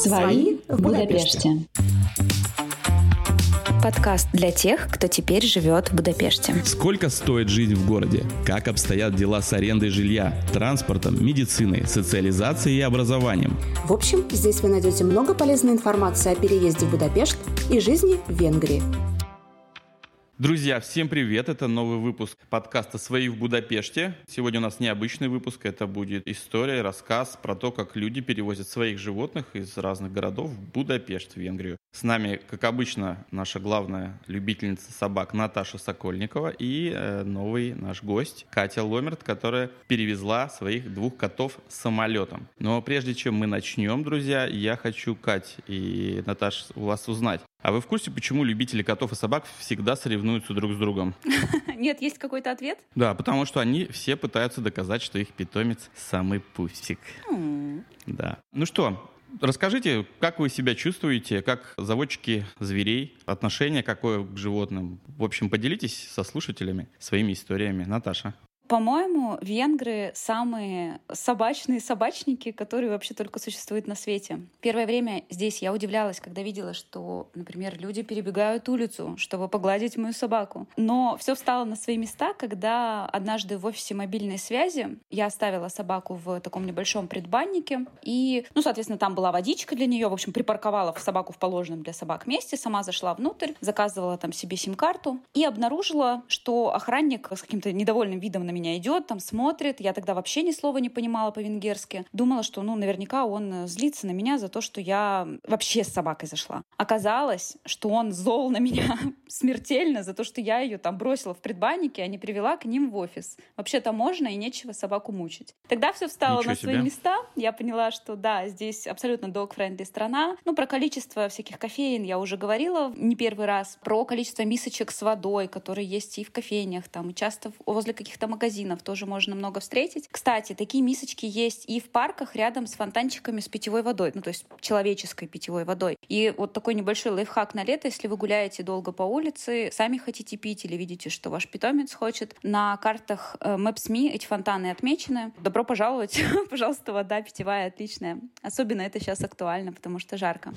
Свои в Будапеште. Подкаст для тех, кто теперь живет в Будапеште. Сколько стоит жизнь в городе? Как обстоят дела с арендой жилья, транспортом, медициной, социализацией и образованием? В общем, здесь вы найдете много полезной информации о переезде в Будапешт и жизни в Венгрии. Друзья, всем привет! Это новый выпуск подкаста «Свои в Будапеште». Сегодня у нас необычный выпуск. Это будет история, рассказ про то, как люди перевозят своих животных из разных городов в Будапешт, в Венгрию. С нами, как обычно, наша главная любительница собак Наташа Сокольникова и э, новый наш гость Катя Ломерт, которая перевезла своих двух котов самолетом. Но прежде чем мы начнем, друзья, я хочу, Кать и Наташа, у вас узнать, а вы в курсе, почему любители котов и собак всегда соревнуются друг с другом? Нет, есть какой-то ответ? Да, потому что они все пытаются доказать, что их питомец самый пусик. Да. Ну что, Расскажите, как вы себя чувствуете, как заводчики зверей, отношение какое к животным. В общем, поделитесь со слушателями своими историями. Наташа. По-моему, венгры самые собачные собачники, которые вообще только существуют на свете. Первое время здесь я удивлялась, когда видела, что, например, люди перебегают улицу, чтобы погладить мою собаку. Но все встало на свои места, когда однажды в офисе мобильной связи я оставила собаку в таком небольшом предбаннике. И, ну, соответственно, там была водичка для нее. В общем, припарковала собаку в положенном для собак месте, сама зашла внутрь, заказывала там себе сим-карту и обнаружила, что охранник с каким-то недовольным видом на меня меня идет, там смотрит. Я тогда вообще ни слова не понимала по-венгерски. Думала, что, ну, наверняка он злится на меня за то, что я вообще с собакой зашла. Оказалось, что он зол на меня смертельно за то, что я ее там бросила в предбаннике, а не привела к ним в офис. Вообще-то можно и нечего собаку мучить. Тогда все встало Ничего на свои себе. места. Я поняла, что да, здесь абсолютно dog-friendly страна. Ну, про количество всяких кофеин я уже говорила не первый раз. Про количество мисочек с водой, которые есть и в кофейнях, там, и часто возле каких-то магазинов магазинов тоже можно много встретить. Кстати, такие мисочки есть и в парках рядом с фонтанчиками с питьевой водой, ну то есть человеческой питьевой водой. И вот такой небольшой лайфхак на лето, если вы гуляете долго по улице, сами хотите пить или видите, что ваш питомец хочет, на картах э, Maps.me эти фонтаны отмечены. Добро пожаловать, пожалуйста, вода питьевая отличная. Особенно это сейчас актуально, потому что жарко.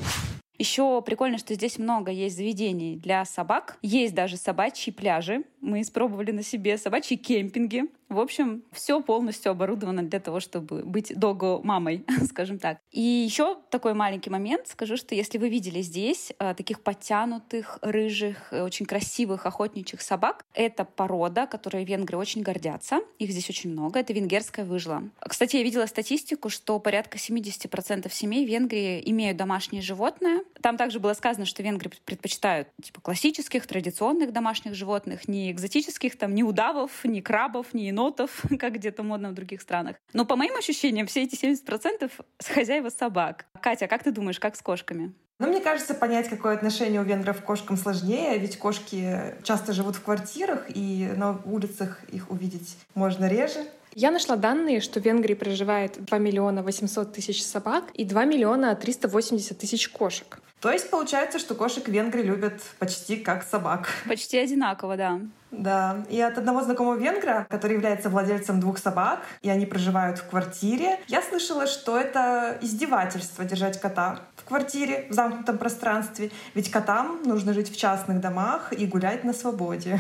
Еще прикольно, что здесь много есть заведений для собак. Есть даже собачьи пляжи. Мы испробовали на себе собачьи кемпинги. В общем, все полностью оборудовано для того, чтобы быть дого-мамой, скажем так. И еще такой маленький момент. Скажу, что если вы видели здесь э, таких подтянутых, рыжих, э, очень красивых охотничьих собак, это порода, которой венгры очень гордятся. Их здесь очень много. Это венгерская выжила. Кстати, я видела статистику, что порядка 70% семей в Венгрии имеют домашнее животное. Там также было сказано, что венгры предпочитают типа классических, традиционных домашних животных, не экзотических, там, ни удавов, ни крабов, ни енотов, как где-то модно в других странах. Но по моим ощущениям, все эти 70% с хозяева собак. Катя, как ты думаешь, как с кошками? Ну, мне кажется, понять, какое отношение у венгров к кошкам сложнее, ведь кошки часто живут в квартирах, и на улицах их увидеть можно реже. Я нашла данные, что в Венгрии проживает 2 миллиона 800 тысяч собак и 2 миллиона 380 тысяч кошек. То есть получается, что кошек венгры любят почти как собак. Почти одинаково, да. Да. И от одного знакомого венгра, который является владельцем двух собак, и они проживают в квартире, я слышала, что это издевательство держать кота в квартире, в замкнутом пространстве. Ведь котам нужно жить в частных домах и гулять на свободе.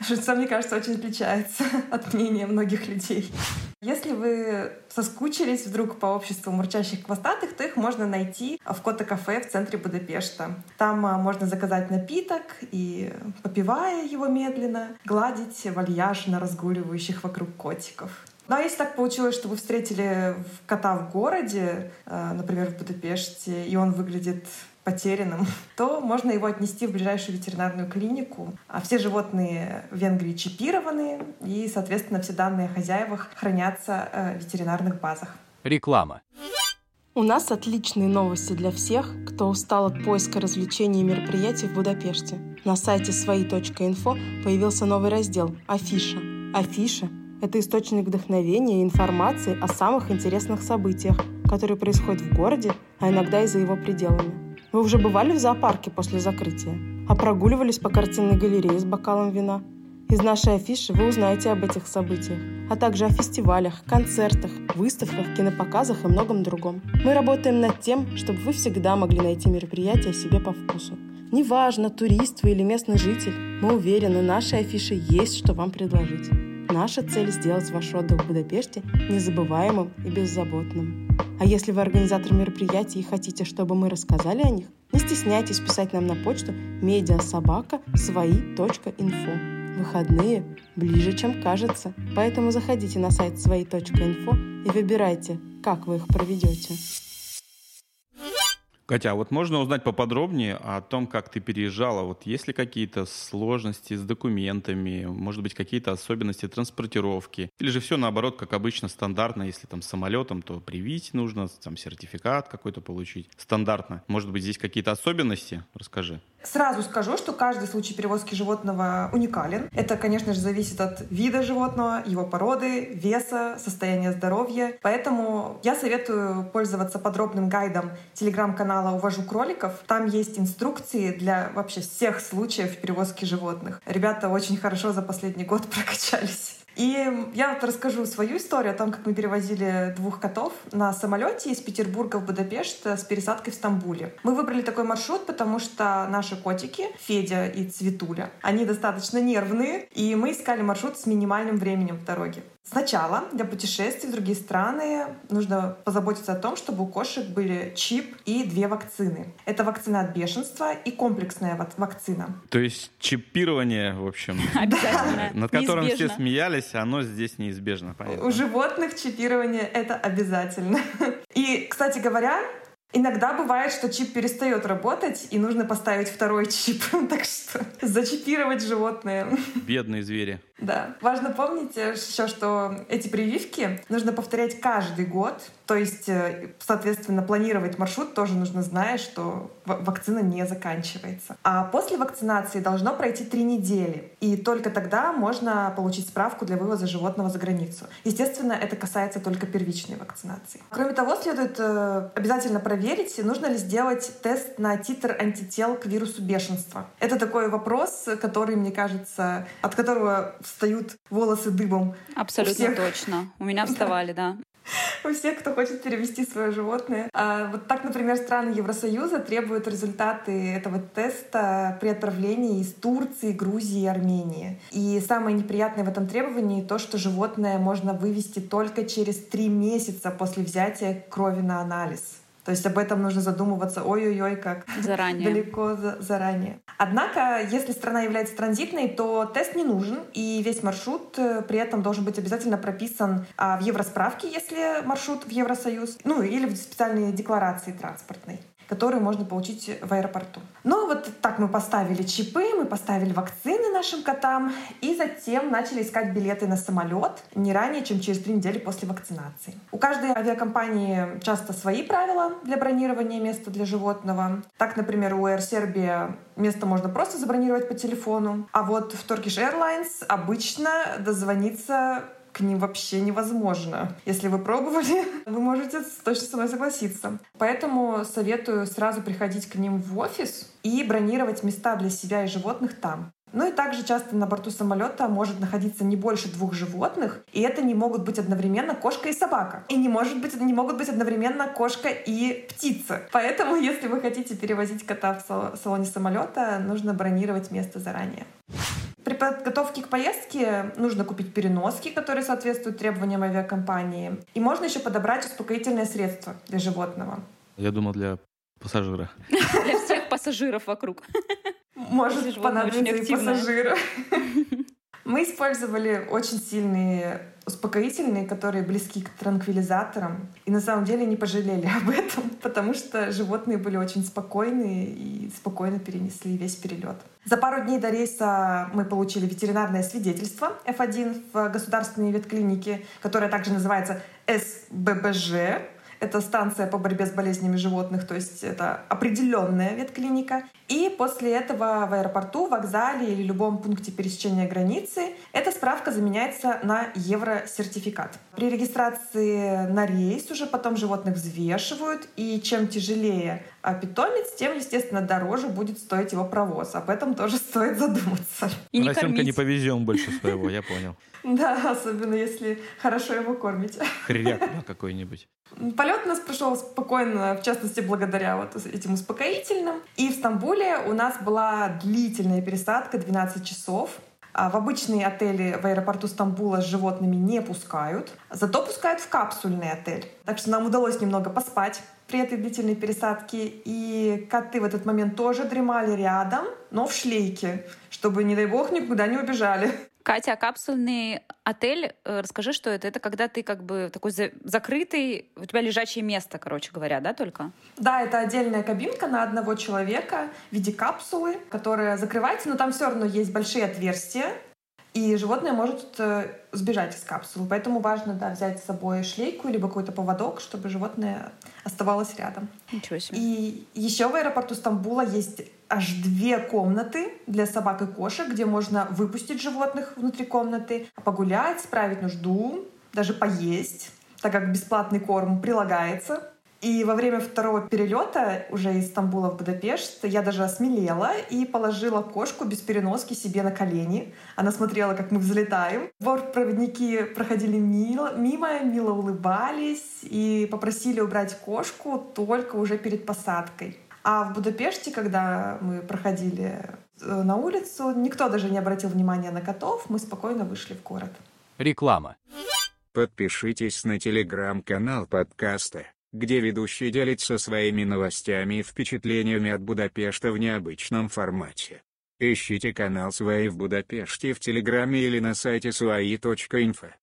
Что, мне кажется, очень отличается от мнения многих людей. Если вы соскучились вдруг по обществу мурчащих хвостатых, то их можно найти в Кота-кафе в центре Будапешта. Там а, можно заказать напиток и, попивая его медленно, гладить вальяжно разгуливающих вокруг котиков. Ну а если так получилось, что вы встретили кота в городе, а, например, в Будапеште, и он выглядит потерянным, то можно его отнести в ближайшую ветеринарную клинику. А все животные в Венгрии чипированы, и, соответственно, все данные о хозяевах хранятся э, в ветеринарных базах. Реклама. У нас отличные новости для всех, кто устал от поиска развлечений и мероприятий в Будапеште. На сайте свои.инфо появился новый раздел «Афиша». Афиша – это источник вдохновения и информации о самых интересных событиях, которые происходят в городе, а иногда и за его пределами. Вы уже бывали в зоопарке после закрытия? А прогуливались по картинной галерее с бокалом вина? Из нашей афиши вы узнаете об этих событиях, а также о фестивалях, концертах, выставках, кинопоказах и многом другом. Мы работаем над тем, чтобы вы всегда могли найти мероприятие себе по вкусу. Неважно, турист вы или местный житель, мы уверены, нашей афише есть что вам предложить. Наша цель – сделать ваш отдых в Будапеште незабываемым и беззаботным. А если вы организатор мероприятий и хотите, чтобы мы рассказали о них, не стесняйтесь писать нам на почту mediasobaka.свои.info. Выходные ближе, чем кажется, поэтому заходите на сайт свои.инфо и выбирайте, как вы их проведете. Катя, а вот можно узнать поподробнее о том, как ты переезжала? Вот есть ли какие-то сложности с документами, может быть, какие-то особенности транспортировки? Или же все наоборот, как обычно, стандартно, если там самолетом, то привить нужно, там сертификат какой-то получить. Стандартно. Может быть, здесь какие-то особенности? Расскажи. Сразу скажу, что каждый случай перевозки животного уникален. Это, конечно же, зависит от вида животного, его породы, веса, состояния здоровья. Поэтому я советую пользоваться подробным гайдом телеграм-канала «Увожу кроликов». Там есть инструкции для вообще всех случаев перевозки животных. Ребята очень хорошо за последний год прокачались. И я вот расскажу свою историю о том, как мы перевозили двух котов на самолете из Петербурга в Будапешт с пересадкой в Стамбуле. Мы выбрали такой маршрут, потому что наши котики, Федя и Цветуля, они достаточно нервные, и мы искали маршрут с минимальным временем в дороге. Сначала для путешествий в другие страны нужно позаботиться о том, чтобы у кошек были чип и две вакцины. Это вакцина от бешенства и комплексная вакцина. То есть чипирование, в общем, над которым все Неизбежно. Смеялись, оно здесь неизбежно. Понятно. У животных чипирование — это обязательно. И, кстати говоря, Иногда бывает, что чип перестает работать, и нужно поставить второй чип. Так что зачипировать животное. Бедные звери. Да. Важно помнить э, еще, что эти прививки нужно повторять каждый год. То есть, э, соответственно, планировать маршрут тоже нужно, зная, что ва- вакцина не заканчивается. А после вакцинации должно пройти три недели. И только тогда можно получить справку для вывоза животного за границу. Естественно, это касается только первичной вакцинации. Кроме того, следует э, обязательно проверить, нужно ли сделать тест на титр антител к вирусу бешенства. Это такой вопрос, который, мне кажется, от которого встают волосы дыбом. Абсолютно всех. точно. У меня вставали, да. у всех, кто хочет перевести свое животное. А вот так, например, страны Евросоюза требуют результаты этого теста при отправлении из Турции, Грузии и Армении. И самое неприятное в этом требовании то, что животное можно вывести только через три месяца после взятия крови на анализ. То есть об этом нужно задумываться ой-ой-ой, как Заранее. далеко за- заранее. Однако, если страна является транзитной, то тест не нужен, и весь маршрут э, при этом должен быть обязательно прописан а, в евросправке, если маршрут в Евросоюз, ну или в специальной декларации транспортной которые можно получить в аэропорту. Ну вот так мы поставили чипы, мы поставили вакцины нашим котам и затем начали искать билеты на самолет не ранее, чем через три недели после вакцинации. У каждой авиакомпании часто свои правила для бронирования места для животного. Так, например, у Air Serbia место можно просто забронировать по телефону, а вот в Turkish Airlines обычно дозвониться к ним вообще невозможно. Если вы пробовали, вы можете точно со мной согласиться. Поэтому советую сразу приходить к ним в офис и бронировать места для себя и животных там. Ну и также часто на борту самолета может находиться не больше двух животных, и это не могут быть одновременно кошка и собака. И не, может быть, не могут быть одновременно кошка и птица. Поэтому, если вы хотите перевозить кота в сал- салоне самолета, нужно бронировать место заранее. При подготовке к поездке нужно купить переноски, которые соответствуют требованиям авиакомпании. И можно еще подобрать успокоительное средство для животного. Я думал, для пассажира. Для всех пассажиров вокруг. Может понадобиться и пассажиру. Мы использовали очень сильные успокоительные, которые близки к транквилизаторам. И на самом деле не пожалели об этом, потому что животные были очень спокойные и спокойно перенесли весь перелет. За пару дней до рейса мы получили ветеринарное свидетельство F1 в государственной ветклинике, которое также называется СББЖ. Это станция по борьбе с болезнями животных, то есть это определенная ветклиника. И после этого в аэропорту, вокзале или любом пункте пересечения границы эта справка заменяется на евросертификат. При регистрации на рейс уже потом животных взвешивают, и чем тяжелее питомец, тем, естественно, дороже будет стоить его провоз. Об этом тоже стоит задуматься. И не Поросенка не повезем больше своего, я понял. Да, особенно если хорошо его кормить. Хряк какой-нибудь. Полет у нас прошел спокойно, в частности, благодаря вот этим успокоительным. И в Стамбуле у нас была длительная пересадка 12 часов. А в обычные отели в аэропорту Стамбула с животными не пускают, зато пускают в капсульный отель. Так что нам удалось немного поспать при этой длительной пересадке. И коты в этот момент тоже дремали рядом, но в шлейке, чтобы, не дай бог, никуда не убежали. Катя, а капсульный отель, э, расскажи, что это? Это когда ты как бы такой закрытый, у тебя лежачее место, короче говоря, да, только? Да, это отдельная кабинка на одного человека в виде капсулы, которая закрывается, но там все равно есть большие отверстия, и животное может э, сбежать из капсулы. Поэтому важно да, взять с собой шлейку либо какой-то поводок, чтобы животное оставалось рядом. Ничего себе. И еще в аэропорту Стамбула есть аж две комнаты для собак и кошек, где можно выпустить животных внутри комнаты, погулять, справить нужду, даже поесть, так как бесплатный корм прилагается. И во время второго перелета уже из Стамбула в Будапешт я даже осмелела и положила кошку без переноски себе на колени. Она смотрела, как мы взлетаем. Бортпроводники проходили мило, мимо, мило улыбались и попросили убрать кошку только уже перед посадкой. А в Будапеште, когда мы проходили э, на улицу, никто даже не обратил внимания на котов, мы спокойно вышли в город. Реклама. Подпишитесь на телеграм-канал подкаста где ведущий делится своими новостями и впечатлениями от Будапешта в необычном формате. Ищите канал «Свои в Будапеште» в Телеграме или на сайте свои.инфо.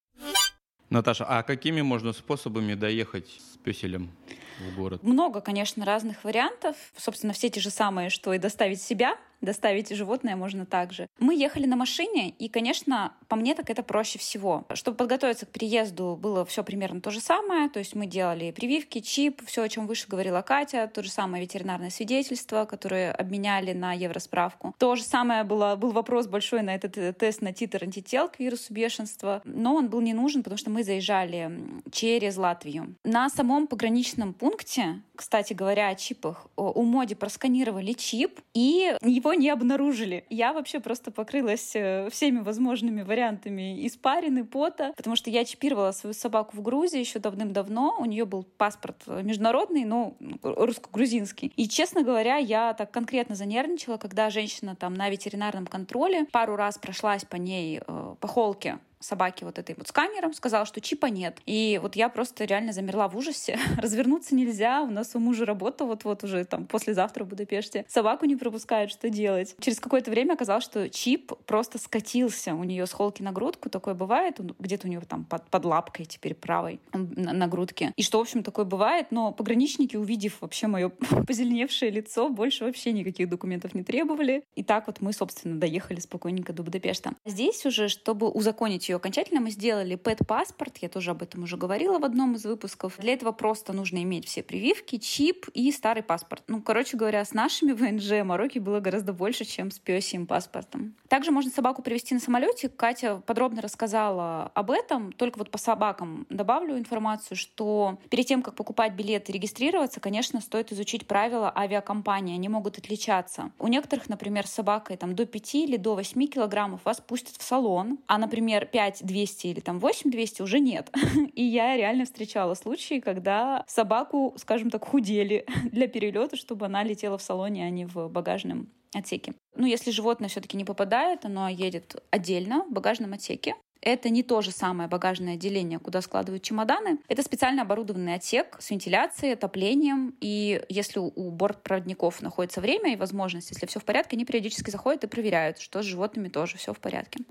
Наташа, а какими можно способами доехать с песелем в город? Много, конечно, разных вариантов. Собственно, все те же самые, что и доставить себя доставить животное можно также. Мы ехали на машине, и, конечно, по мне так это проще всего. Чтобы подготовиться к переезду, было все примерно то же самое. То есть мы делали прививки, чип, все, о чем выше говорила Катя, то же самое ветеринарное свидетельство, которое обменяли на евросправку. То же самое было, был вопрос большой на этот э, тест на титр антител к вирусу бешенства, но он был не нужен, потому что мы заезжали через Латвию. На самом пограничном пункте, кстати говоря, о чипах, у Моди просканировали чип, и его не обнаружили. Я вообще просто покрылась э, всеми возможными вариантами испарины, пота, потому что я чипировала свою собаку в Грузии еще давным-давно. У нее был паспорт международный, но русско-грузинский. И, честно говоря, я так конкретно занервничала, когда женщина там на ветеринарном контроле пару раз прошлась по ней э, по холке собаки вот этой вот с камером, сказала, что чипа нет. И вот я просто реально замерла в ужасе. Развернуться нельзя, у нас у мужа работа вот-вот уже там послезавтра в Будапеште. Собаку не пропускают, что делать? Через какое-то время оказалось, что чип просто скатился у нее с холки на грудку, такое бывает, где-то у нее там под, под лапкой теперь правой на, на грудке. И что, в общем, такое бывает, но пограничники, увидев вообще мое позеленевшее лицо, больше вообще никаких документов не требовали. И так вот мы, собственно, доехали спокойненько до Будапешта. Здесь уже, чтобы узаконить ее окончательно, мы сделали пэт-паспорт, я тоже об этом уже говорила в одном из выпусков. Для этого просто нужно иметь все прививки, чип и старый паспорт. Ну, короче говоря, с нашими ВНЖ мороки было гораздо больше, чем с пёсьим паспортом. Также можно собаку привезти на самолете. Катя подробно рассказала об этом. Только вот по собакам добавлю информацию, что перед тем, как покупать билет и регистрироваться, конечно, стоит изучить правила авиакомпании. Они могут отличаться. У некоторых, например, с собакой там, до 5 или до 8 килограммов вас пустят в салон, а, например, 5 5 200 или там 8 200 уже нет. И я реально встречала случаи, когда собаку, скажем так, худели для перелета, чтобы она летела в салоне, а не в багажном отсеке. Ну, если животное все-таки не попадает, оно едет отдельно в багажном отсеке. Это не то же самое багажное отделение, куда складывают чемоданы. Это специально оборудованный отсек с вентиляцией, отоплением. И если у бортпроводников находится время и возможность, если все в порядке, они периодически заходят и проверяют, что с животными тоже все в порядке.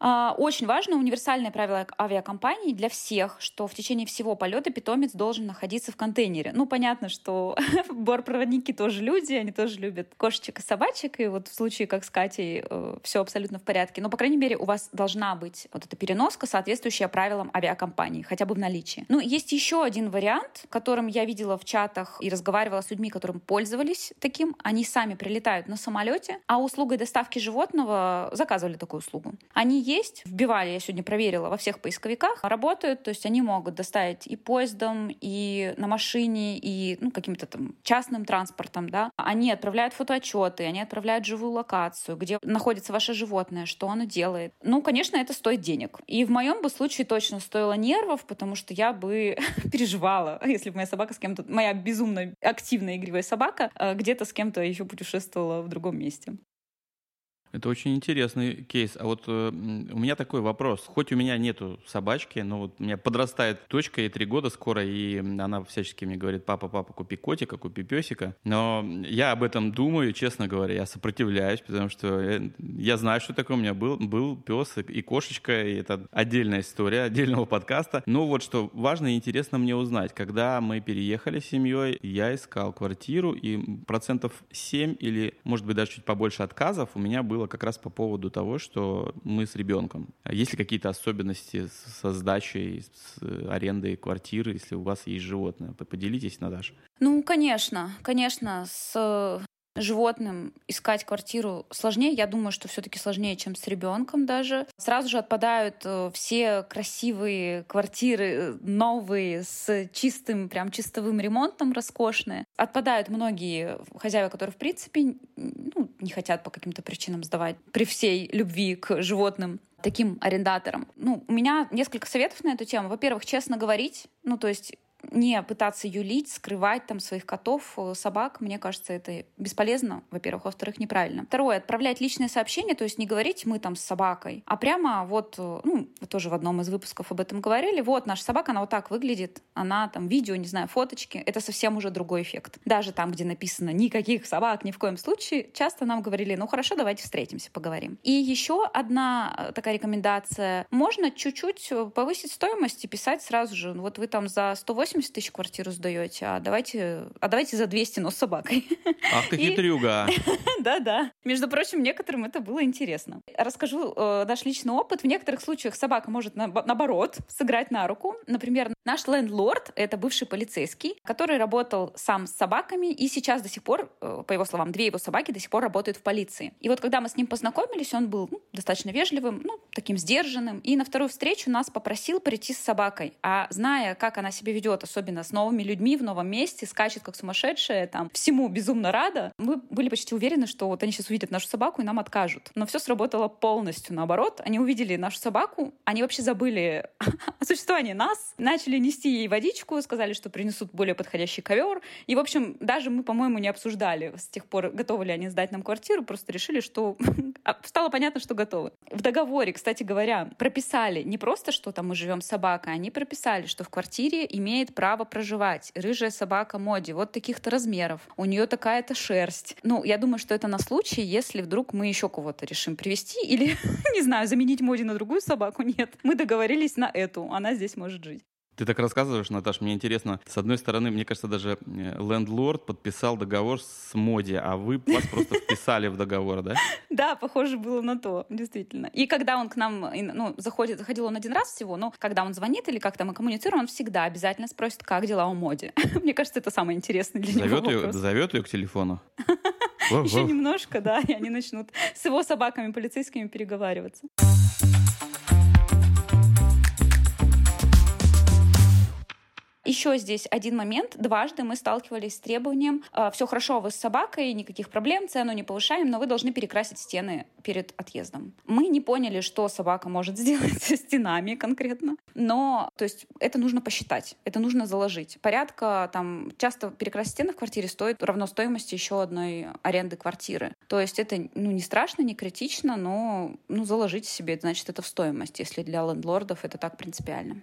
А, очень важно универсальное правило авиакомпании для всех, что в течение всего полета питомец должен находиться в контейнере. Ну, понятно, что бортпроводники тоже люди, они тоже любят кошечек и собачек, и вот в случае, как с Катей, э, все абсолютно в порядке. Но, по крайней мере, у вас должна быть вот эта переноска, соответствующая правилам авиакомпании, хотя бы в наличии. Ну, есть еще один вариант, которым я видела в чатах и разговаривала с людьми, которым пользовались таким. Они сами прилетают на самолете, а услугой доставки животного заказывали такую услугу. Они есть, вбивали, я сегодня проверила, во всех поисковиках, работают, то есть они могут доставить и поездом, и на машине, и ну, каким-то там частным транспортом, да. Они отправляют фотоотчеты, они отправляют живую локацию, где находится ваше животное, что оно делает. Ну, конечно, это стоит денег. И в моем бы случае точно стоило нервов, потому что я бы переживала, если бы моя собака с кем-то, моя безумно активная игривая собака, э, где-то с кем-то еще путешествовала в другом месте. Это очень интересный кейс. А вот э, у меня такой вопрос. Хоть у меня нету собачки, но вот у меня подрастает дочка, ей три года скоро, и она всячески мне говорит, папа, папа, купи котика, купи песика. Но я об этом думаю, честно говоря, я сопротивляюсь, потому что я, я знаю, что такое у меня был, был пес и кошечка, и это отдельная история, отдельного подкаста. Но вот что важно и интересно мне узнать. Когда мы переехали с семьей, я искал квартиру, и процентов 7 или, может быть, даже чуть побольше отказов у меня было было как раз по поводу того, что мы с ребенком. Есть ли какие-то особенности со сдачей, с арендой квартиры, если у вас есть животное? Поделитесь, Наташа. Ну, конечно, конечно, с животным искать квартиру сложнее. Я думаю, что все-таки сложнее, чем с ребенком даже. Сразу же отпадают э, все красивые квартиры, э, новые, с чистым, прям чистовым ремонтом, роскошные. Отпадают многие хозяева, которые, в принципе, ну, не хотят по каким-то причинам сдавать при всей любви к животным таким арендаторам. Ну, у меня несколько советов на эту тему. Во-первых, честно говорить, ну, то есть не пытаться юлить, скрывать там своих котов, э, собак, мне кажется, это бесполезно, во-первых. Во-вторых, неправильно. Второе, отправлять личные сообщения, то есть не говорить «мы там с собакой», а прямо вот, э, ну, тоже в одном из выпусков об этом говорили, вот наша собака, она вот так выглядит, она там видео, не знаю, фоточки, это совсем уже другой эффект. Даже там, где написано «никаких собак ни в коем случае», часто нам говорили «ну хорошо, давайте встретимся, поговорим». И еще одна э, такая рекомендация. Можно чуть-чуть повысить стоимость и писать сразу же, вот вы там за 180 80 тысяч квартиру сдаете, а давайте, а давайте за 200, но с собакой. Ах ты хитрюга. Да-да. Между прочим, некоторым это было интересно. Расскажу э, наш личный опыт. В некоторых случаях собака может, на, наоборот, сыграть на руку. Например, наш лендлорд — это бывший полицейский, который работал сам с собаками, и сейчас до сих пор, э, по его словам, две его собаки до сих пор работают в полиции. И вот когда мы с ним познакомились, он был ну, достаточно вежливым, ну, таким сдержанным, и на вторую встречу нас попросил прийти с собакой. А зная, как она себя ведет особенно с новыми людьми в новом месте, скачет как сумасшедшая, там, всему безумно рада. Мы были почти уверены, что вот они сейчас увидят нашу собаку и нам откажут. Но все сработало полностью наоборот. Они увидели нашу собаку, они вообще забыли о существовании нас, начали нести ей водичку, сказали, что принесут более подходящий ковер. И, в общем, даже мы, по-моему, не обсуждали с тех пор, готовы ли они сдать нам квартиру, просто решили, что а, стало понятно, что готовы. В договоре, кстати говоря, прописали не просто, что там мы живем с собакой, они прописали, что в квартире имеет право проживать. Рыжая собака Моди, вот таких-то размеров. У нее такая-то шерсть. Ну, я думаю, что это на случай, если вдруг мы еще кого-то решим привести или, не знаю, заменить Моди на другую собаку. Нет, мы договорились на эту. Она здесь может жить. Ты так рассказываешь, Наташ, мне интересно. С одной стороны, мне кажется, даже э, лендлорд подписал договор с Моди, а вы вас просто вписали в договор, да? Да, похоже было на то, действительно. И когда он к нам, ну, заходит, заходил он один раз всего, но когда он звонит или как-то мы коммуницируем, он всегда обязательно спросит, как дела у Моди. Мне кажется, это самое интересное для зовет него ее, Зовет ее к телефону? Еще немножко, да, и они начнут с его собаками полицейскими переговариваться. Еще здесь один момент. Дважды мы сталкивались с требованием «А, «все хорошо, вы с собакой, никаких проблем, цену не повышаем, но вы должны перекрасить стены перед отъездом». Мы не поняли, что собака может сделать со стенами конкретно, но то есть это нужно посчитать, это нужно заложить. Порядка там часто перекрасить стены в квартире стоит равно стоимости еще одной аренды квартиры. То есть это ну, не страшно, не критично, но ну, заложите себе, значит, это в стоимость, если для лендлордов это так принципиально.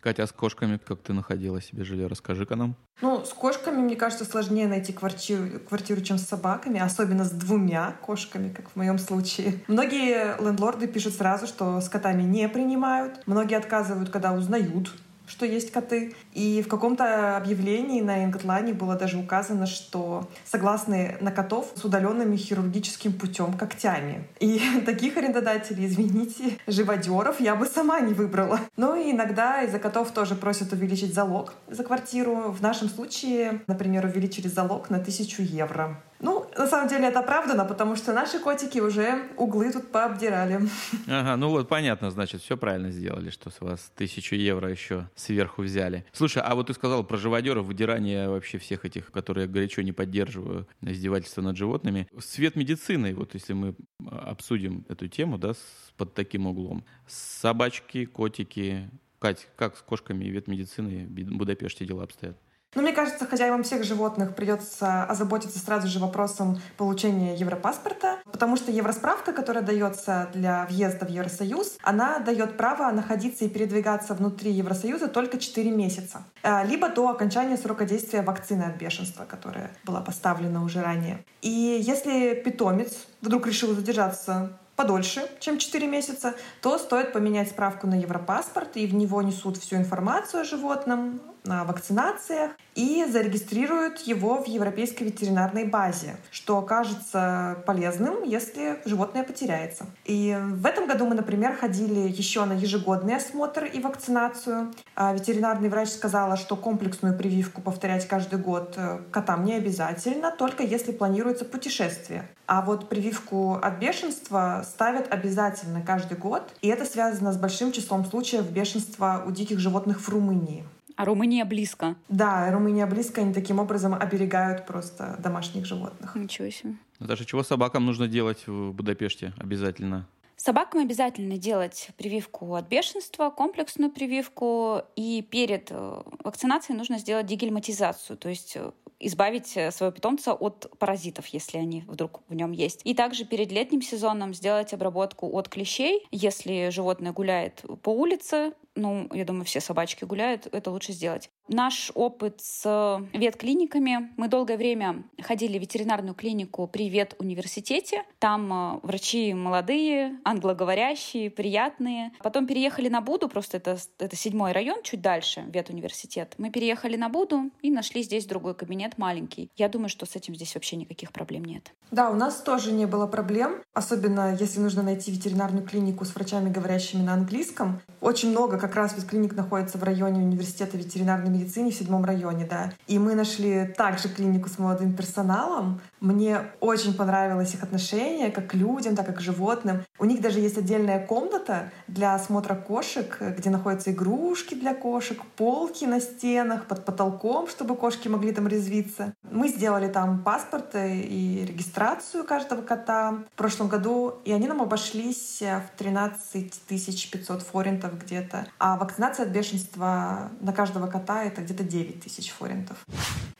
Катя, а с кошками как ты находила себе жилье? Расскажи-ка нам. Ну, с кошками, мне кажется, сложнее найти квартиру, квартиру, чем с собаками, особенно с двумя кошками, как в моем случае. Многие лендлорды пишут сразу, что с котами не принимают. Многие отказывают, когда узнают, что есть коты. И в каком-то объявлении на Ингатлане было даже указано, что согласны на котов с удаленными хирургическим путем когтями. И таких арендодателей, извините, живодеров я бы сама не выбрала. Ну и иногда из-за котов тоже просят увеличить залог за квартиру. В нашем случае, например, увеличили залог на тысячу евро. Ну, на самом деле это оправдано, потому что наши котики уже углы тут пообдирали. Ага, ну вот понятно, значит, все правильно сделали, что с вас тысячу евро еще сверху взяли. Слушай, а вот ты сказал про живодеров, выдирание вообще всех этих, которые я горячо не поддерживаю, издевательства над животными. Свет медицины, вот если мы обсудим эту тему, да, под таким углом. Собачки, котики. Кать, как с кошками и ветмедициной в Будапеште дела обстоят? Но мне кажется, хозяевам всех животных придется озаботиться сразу же вопросом получения европаспорта, потому что евросправка, которая дается для въезда в Евросоюз, она дает право находиться и передвигаться внутри Евросоюза только 4 месяца, э, либо до окончания срока действия вакцины от бешенства, которая была поставлена уже ранее. И если питомец вдруг решил задержаться подольше, чем 4 месяца, то стоит поменять справку на Европаспорт, и в него несут всю информацию о животном, о вакцинациях и зарегистрируют его в Европейской ветеринарной базе, что окажется полезным, если животное потеряется. И в этом году мы, например, ходили еще на ежегодный осмотр и вакцинацию. А ветеринарный врач сказала, что комплексную прививку повторять каждый год э, котам не обязательно, только если планируется путешествие. А вот прививку от бешенства ставят обязательно каждый год, и это связано с большим числом случаев бешенства у диких животных в Румынии. А Румыния близко. Да, Румыния близко, они таким образом оберегают просто домашних животных. Ничего себе. Наташа, чего собакам нужно делать в Будапеште обязательно? Собакам обязательно делать прививку от бешенства, комплексную прививку, и перед э, вакцинацией нужно сделать дегельматизацию, то есть э, избавить э, своего питомца от паразитов, если они вдруг в нем есть. И также перед летним сезоном сделать обработку от клещей. Если животное гуляет по улице, ну, я думаю, все собачки гуляют, это лучше сделать. Наш опыт с ветклиниками. Мы долгое время ходили в ветеринарную клинику при ветуниверситете. Там э, врачи молодые, англоговорящие, приятные. Потом переехали на Буду, просто это, это седьмой район, чуть дальше, ветуниверситет. Мы переехали на Буду и нашли здесь другой кабинет маленький. Я думаю, что с этим здесь вообще никаких проблем нет. Да, у нас тоже не было проблем, особенно если нужно найти ветеринарную клинику с врачами, говорящими на английском. Очень много как раз ветклиник находится в районе университета ветеринарной медицине в седьмом районе, да. И мы нашли также клинику с молодым персоналом. Мне очень понравилось их отношение как к людям, так и к животным. У них даже есть отдельная комната для осмотра кошек, где находятся игрушки для кошек, полки на стенах, под потолком, чтобы кошки могли там резвиться. Мы сделали там паспорты и регистрацию каждого кота в прошлом году, и они нам обошлись в 13 500 форинтов где-то. А вакцинация от бешенства на каждого кота — это где-то 9 тысяч форинтов.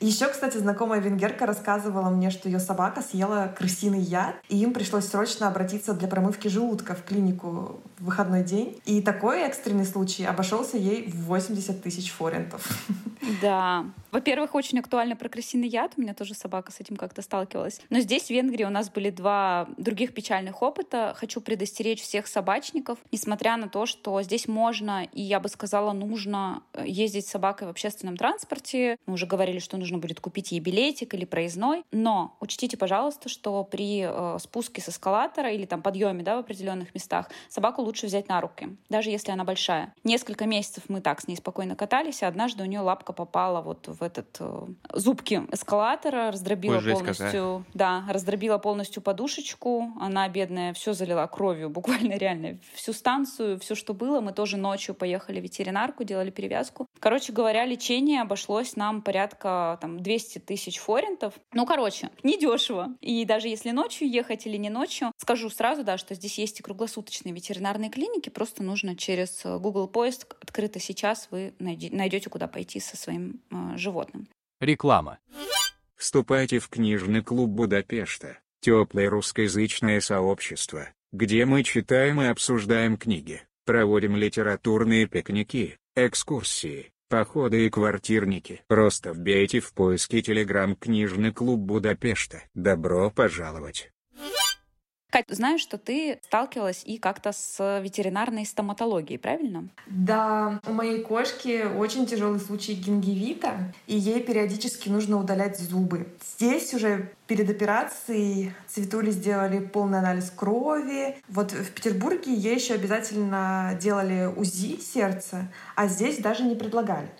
Еще, кстати, знакомая венгерка рассказывала мне, что ее собака съела крысиный яд, и им пришлось срочно обратиться для промывки желудка в клинику в выходной день. И такой экстренный случай обошелся ей в 80 тысяч форинтов. Да. Во-первых, очень актуально про крысиный яд. У меня тоже собака с этим как-то сталкивалась. Но здесь, в Венгрии, у нас были два других печальных опыта. Хочу предостеречь всех собачников, несмотря на то, что здесь можно, и я бы сказала, нужно ездить с собакой в общественном транспорте. Мы уже говорили, что нужно будет купить ей билетик или проездной. Но учтите, пожалуйста, что при э, спуске с эскалатора или там подъеме да, в определенных местах собаку лучше взять на руки, даже если она большая. Несколько месяцев мы так с ней спокойно катались, и однажды у нее лапка попала вот в этот э, зубки эскалатора, раздробила Ой, полностью, да, раздробила полностью подушечку. Она бедная все залила кровью, буквально реально всю станцию, все, что было. Мы тоже ночью поехали в ветеринарку, делали перевязку. Короче говоря, лечение обошлось нам порядка там 200 тысяч форинтов. Ну, короче, недешево. И даже если ночью ехать или не ночью, скажу сразу, да, что здесь есть и круглосуточные ветеринарные клиники, просто нужно через э, Google поиск открыто сейчас вы найдете, куда пойти со своим э, животным. Реклама. Вступайте в книжный клуб Будапешта, теплое русскоязычное сообщество, где мы читаем и обсуждаем книги, проводим литературные пикники, экскурсии, походы и квартирники. Просто вбейте в поиске телеграм-книжный клуб Будапешта. Добро пожаловать! Кать, знаю, что ты сталкивалась и как-то с ветеринарной стоматологией, правильно? Да, у моей кошки очень тяжелый случай гингивита, и ей периодически нужно удалять зубы. Здесь уже перед операцией Цветули сделали полный анализ крови. Вот в Петербурге ей еще обязательно делали УЗИ сердца, а здесь даже не предлагали.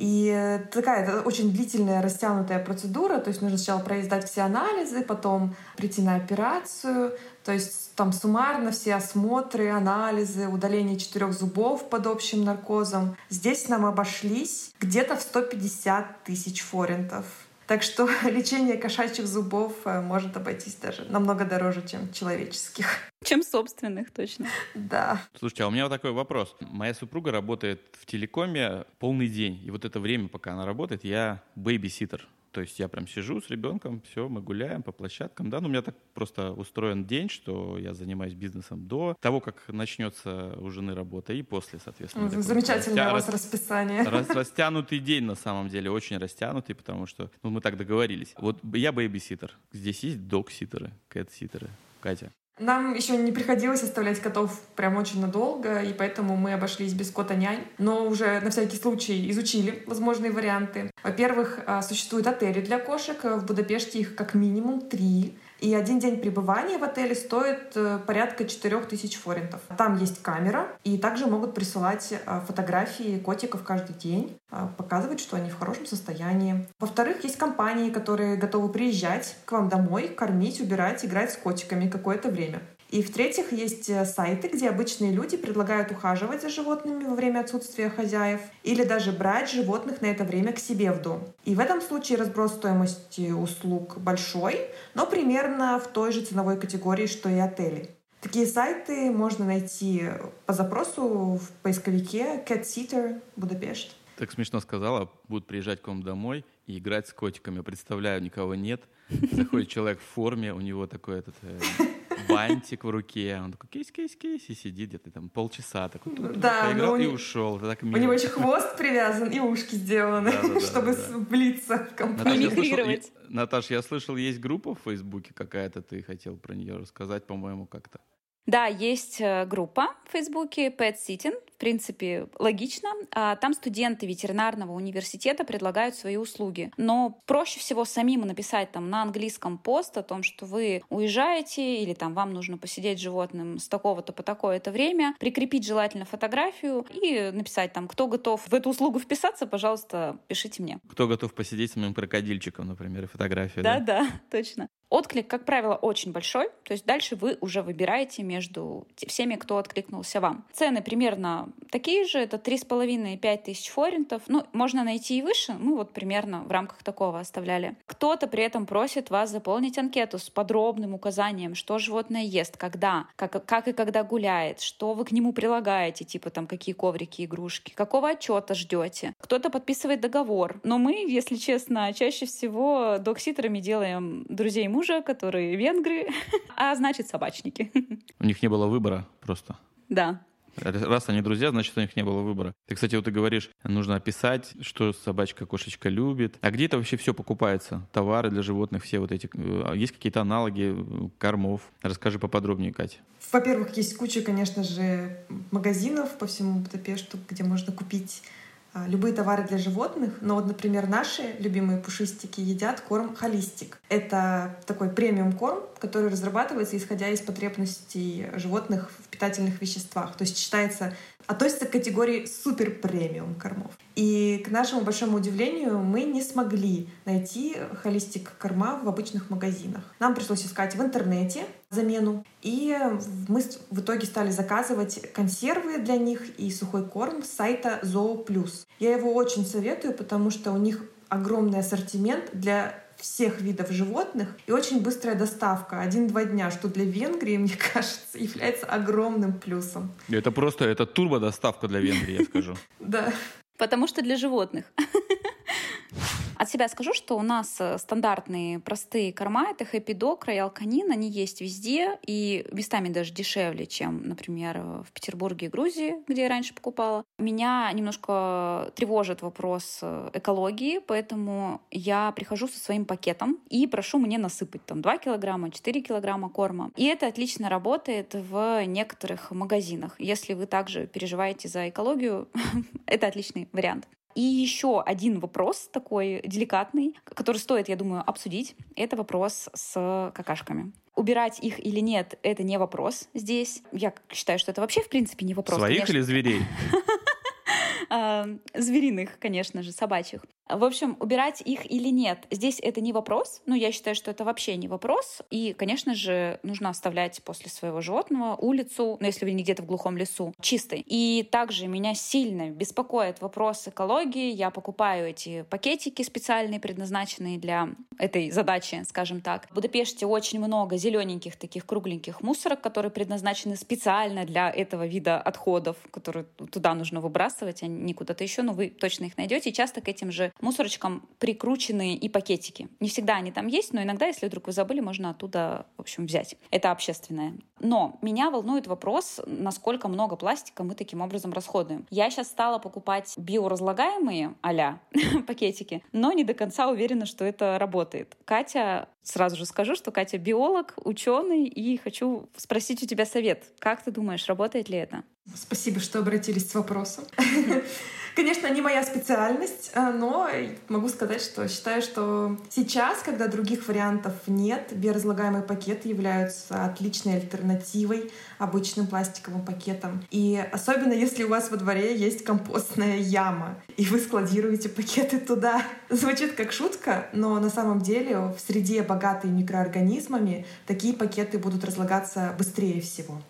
И такая это очень длительная, растянутая процедура. То есть нужно сначала провести все анализы, потом прийти на операцию. То есть там суммарно все осмотры, анализы, удаление четырех зубов под общим наркозом. Здесь нам обошлись где-то в 150 тысяч форинтов. Так что лечение кошачьих зубов э, может обойтись даже намного дороже, чем человеческих. Чем собственных, точно. Да. Слушайте, а у меня вот такой вопрос. Моя супруга работает в телекоме полный день. И вот это время, пока она работает, я бэйбиситер. То есть я прям сижу с ребенком, все, мы гуляем по площадкам, да, но у меня так просто устроен день, что я занимаюсь бизнесом до того, как начнется у жены работа и после, соответственно. Замечательное растя... у вас расписание. Рас... Растянутый день, на самом деле, очень растянутый, потому что ну, мы так договорились. Вот я babysitter, здесь есть dog-sitter ы, cat-sitter ы. Катя. Нам еще не приходилось оставлять котов прям очень надолго, и поэтому мы обошлись без кота-нянь, но уже на всякий случай изучили возможные варианты. Во-первых, а, существуют отели для кошек, в Будапеште их как минимум три. И один день пребывания в отеле стоит э, порядка 4000 форинтов. Там есть камера, и также могут присылать э, фотографии котиков каждый день, э, показывать, что они в хорошем состоянии. Во-вторых, есть компании, которые готовы приезжать к вам домой, кормить, убирать, играть с котиками какое-то время. И в-третьих, есть э, сайты, где обычные люди предлагают ухаживать за животными во время отсутствия хозяев или даже брать животных на это время к себе в дом. И в этом случае разброс стоимости услуг большой, но примерно в той же ценовой категории, что и отели. Такие сайты можно найти по запросу в поисковике Cat Sitter Будапешт. Так смешно сказала, будут приезжать к вам домой и играть с котиками. Представляю, никого нет. Заходит человек в форме, у него такой этот э, бантик в руке. Он такой кейс, кейс, кейс, и сидит где-то там полчаса. Такой, да, поиграл и ушел. Так. У него еще хвост привязан и ушки сделаны, чтобы влиться в компанию. Наташ, я слышал, есть группа в Фейсбуке какая-то, ты хотел про нее рассказать, по-моему, как-то. Да, есть э, группа в Фейсбуке Pet Sitting, принципе, логично. А там студенты ветеринарного университета предлагают свои услуги. Но проще всего самим написать там на английском пост о том, что вы уезжаете или там вам нужно посидеть с животным с такого-то по такое-то время, прикрепить желательно фотографию и написать там, кто готов в эту услугу вписаться, пожалуйста, пишите мне. Кто готов посидеть с моим крокодильчиком, например, и фотографию. Да, да, да точно. Отклик, как правило, очень большой, то есть дальше вы уже выбираете между всеми, кто откликнулся вам. Цены примерно такие же, это 3,5-5 тысяч форинтов. Ну, можно найти и выше, ну вот примерно в рамках такого оставляли. Кто-то при этом просит вас заполнить анкету с подробным указанием, что животное ест, когда, как, как и когда гуляет, что вы к нему прилагаете, типа там какие коврики, игрушки, какого отчета ждете. Кто-то подписывает договор. Но мы, если честно, чаще всего докситерами делаем друзей мужа, которые венгры, а значит собачники. У них не было выбора просто. Да. Раз они друзья, значит, у них не было выбора. Ты, кстати, вот ты говоришь, нужно описать, что собачка, кошечка любит. А где это вообще все покупается? Товары для животных, все вот эти. Э, есть какие-то аналоги э, кормов? Расскажи поподробнее, Катя. Во-первых, есть куча, конечно же, магазинов по всему Будапешту, где можно купить а, любые товары для животных. Но вот, например, наши любимые пушистики едят корм холистик. Это такой премиум корм, который разрабатывается исходя из потребностей животных в питательных веществах. То есть считается, относится к категории супер премиум кормов. И к нашему большому удивлению мы не смогли найти холистик корма в обычных магазинах. Нам пришлось искать в интернете замену. И мы в итоге стали заказывать консервы для них и сухой корм с сайта Zoo. Я его очень советую, потому что у них огромный ассортимент для всех видов животных и очень быстрая доставка. Один-два дня, что для Венгрии, мне кажется, является огромным плюсом. Это просто это турбо-доставка для Венгрии, я скажу. Да. Потому что для животных. От себя скажу, что у нас э, стандартные простые корма — это Happy Dog, Royal Canin, они есть везде и местами даже дешевле, чем, например, в Петербурге и Грузии, где я раньше покупала. Меня немножко тревожит вопрос э, экологии, поэтому я прихожу со своим пакетом и прошу мне насыпать там 2 килограмма, 4 килограмма корма. И это отлично работает в некоторых магазинах. Если вы также переживаете за экологию, это отличный вариант. И еще один вопрос такой деликатный, который стоит, я думаю, обсудить. Это вопрос с какашками. Убирать их или нет, это не вопрос здесь. Я считаю, что это вообще, в принципе, не вопрос. Своих конечно. или зверей? А, звериных, конечно же, собачьих. В общем, убирать их или нет, здесь это не вопрос. Ну, я считаю, что это вообще не вопрос. И, конечно же, нужно оставлять после своего животного улицу, ну, если вы не где-то в глухом лесу, чистой. И также меня сильно беспокоит вопрос экологии. Я покупаю эти пакетики специальные, предназначенные для этой задачи, скажем так. В Будапеште очень много зелененьких таких кругленьких мусорок, которые предназначены специально для этого вида отходов, которые туда нужно выбрасывать, а не куда-то еще. Но вы точно их найдете. И часто к этим же мусорочкам прикручены и пакетики. Не всегда они там есть, но иногда, если вдруг вы забыли, можно оттуда, в общем, взять. Это общественное. Но меня волнует вопрос, насколько много пластика мы таким образом расходуем. Я сейчас стала покупать биоразлагаемые а пакетики, но не до конца уверена, что это работает. Катя, сразу же скажу, что Катя биолог, ученый, и хочу спросить у тебя совет. Как ты думаешь, работает ли это? Спасибо, что обратились с вопросом. Конечно, не моя специальность, э, но могу сказать, что считаю, что сейчас, когда других вариантов нет, биоразлагаемые пакеты являются отличной альтернативой обычным пластиковым пакетам. И особенно если у вас во дворе есть компостная яма, и вы складируете пакеты туда. Звучит как шутка, но на самом деле в среде богатой микроорганизмами такие пакеты будут разлагаться быстрее всего.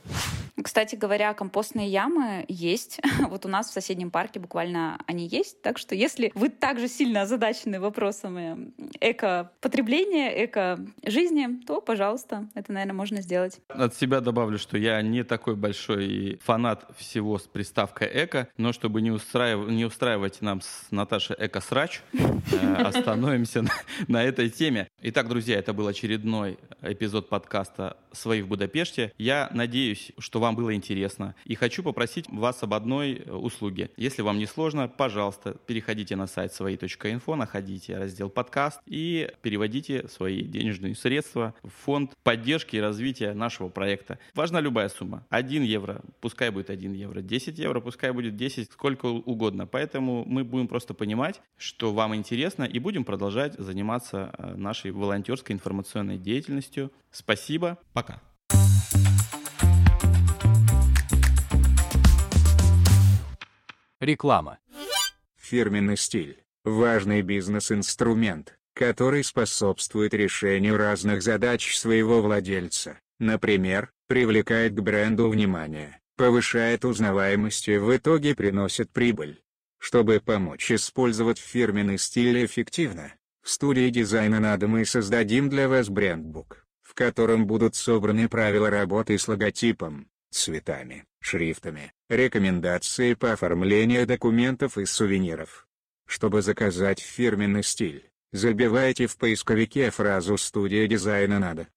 Кстати говоря, компостные ямы есть. Вот у нас в соседнем парке буквально они есть. Так что если вы также сильно озадачены вопросами эко-потребления, эко-жизни, то, пожалуйста, это, наверное, можно сделать. От себя добавлю, что я не такой большой фанат всего с приставкой эко, но чтобы не, устраив... не устраивать нам с Наташей эко-срач, э, остановимся на этой теме. Итак, друзья, это был очередной эпизод подкаста «Свои в Будапеште». Я надеюсь, что вам было интересно. И хочу попросить вас об одной э, услуге. Если вам не сложно, пожалуйста, переходите на сайт свои.инфо, находите раздел подкаст и переводите свои денежные средства в фонд поддержки и развития нашего проекта. Важна любая сумма. 1 евро, пускай будет 1 евро. 10 евро, пускай будет 10, сколько угодно. Поэтому мы будем просто понимать, что вам интересно, и будем продолжать заниматься э, нашей волонтерской информационной деятельностью. Спасибо. Пока. Реклама. Фирменный стиль – важный бизнес-инструмент, который способствует решению разных задач своего владельца. Например, привлекает к бренду внимание, повышает узнаваемость и в итоге приносит прибыль. Чтобы помочь использовать фирменный стиль эффективно, в студии дизайна надо мы создадим для вас брендбук, в котором будут собраны правила работы с логотипом, цветами, шрифтами, рекомендации по оформлению документов и сувениров. Чтобы заказать фирменный стиль, забивайте в поисковике фразу «Студия дизайна надо»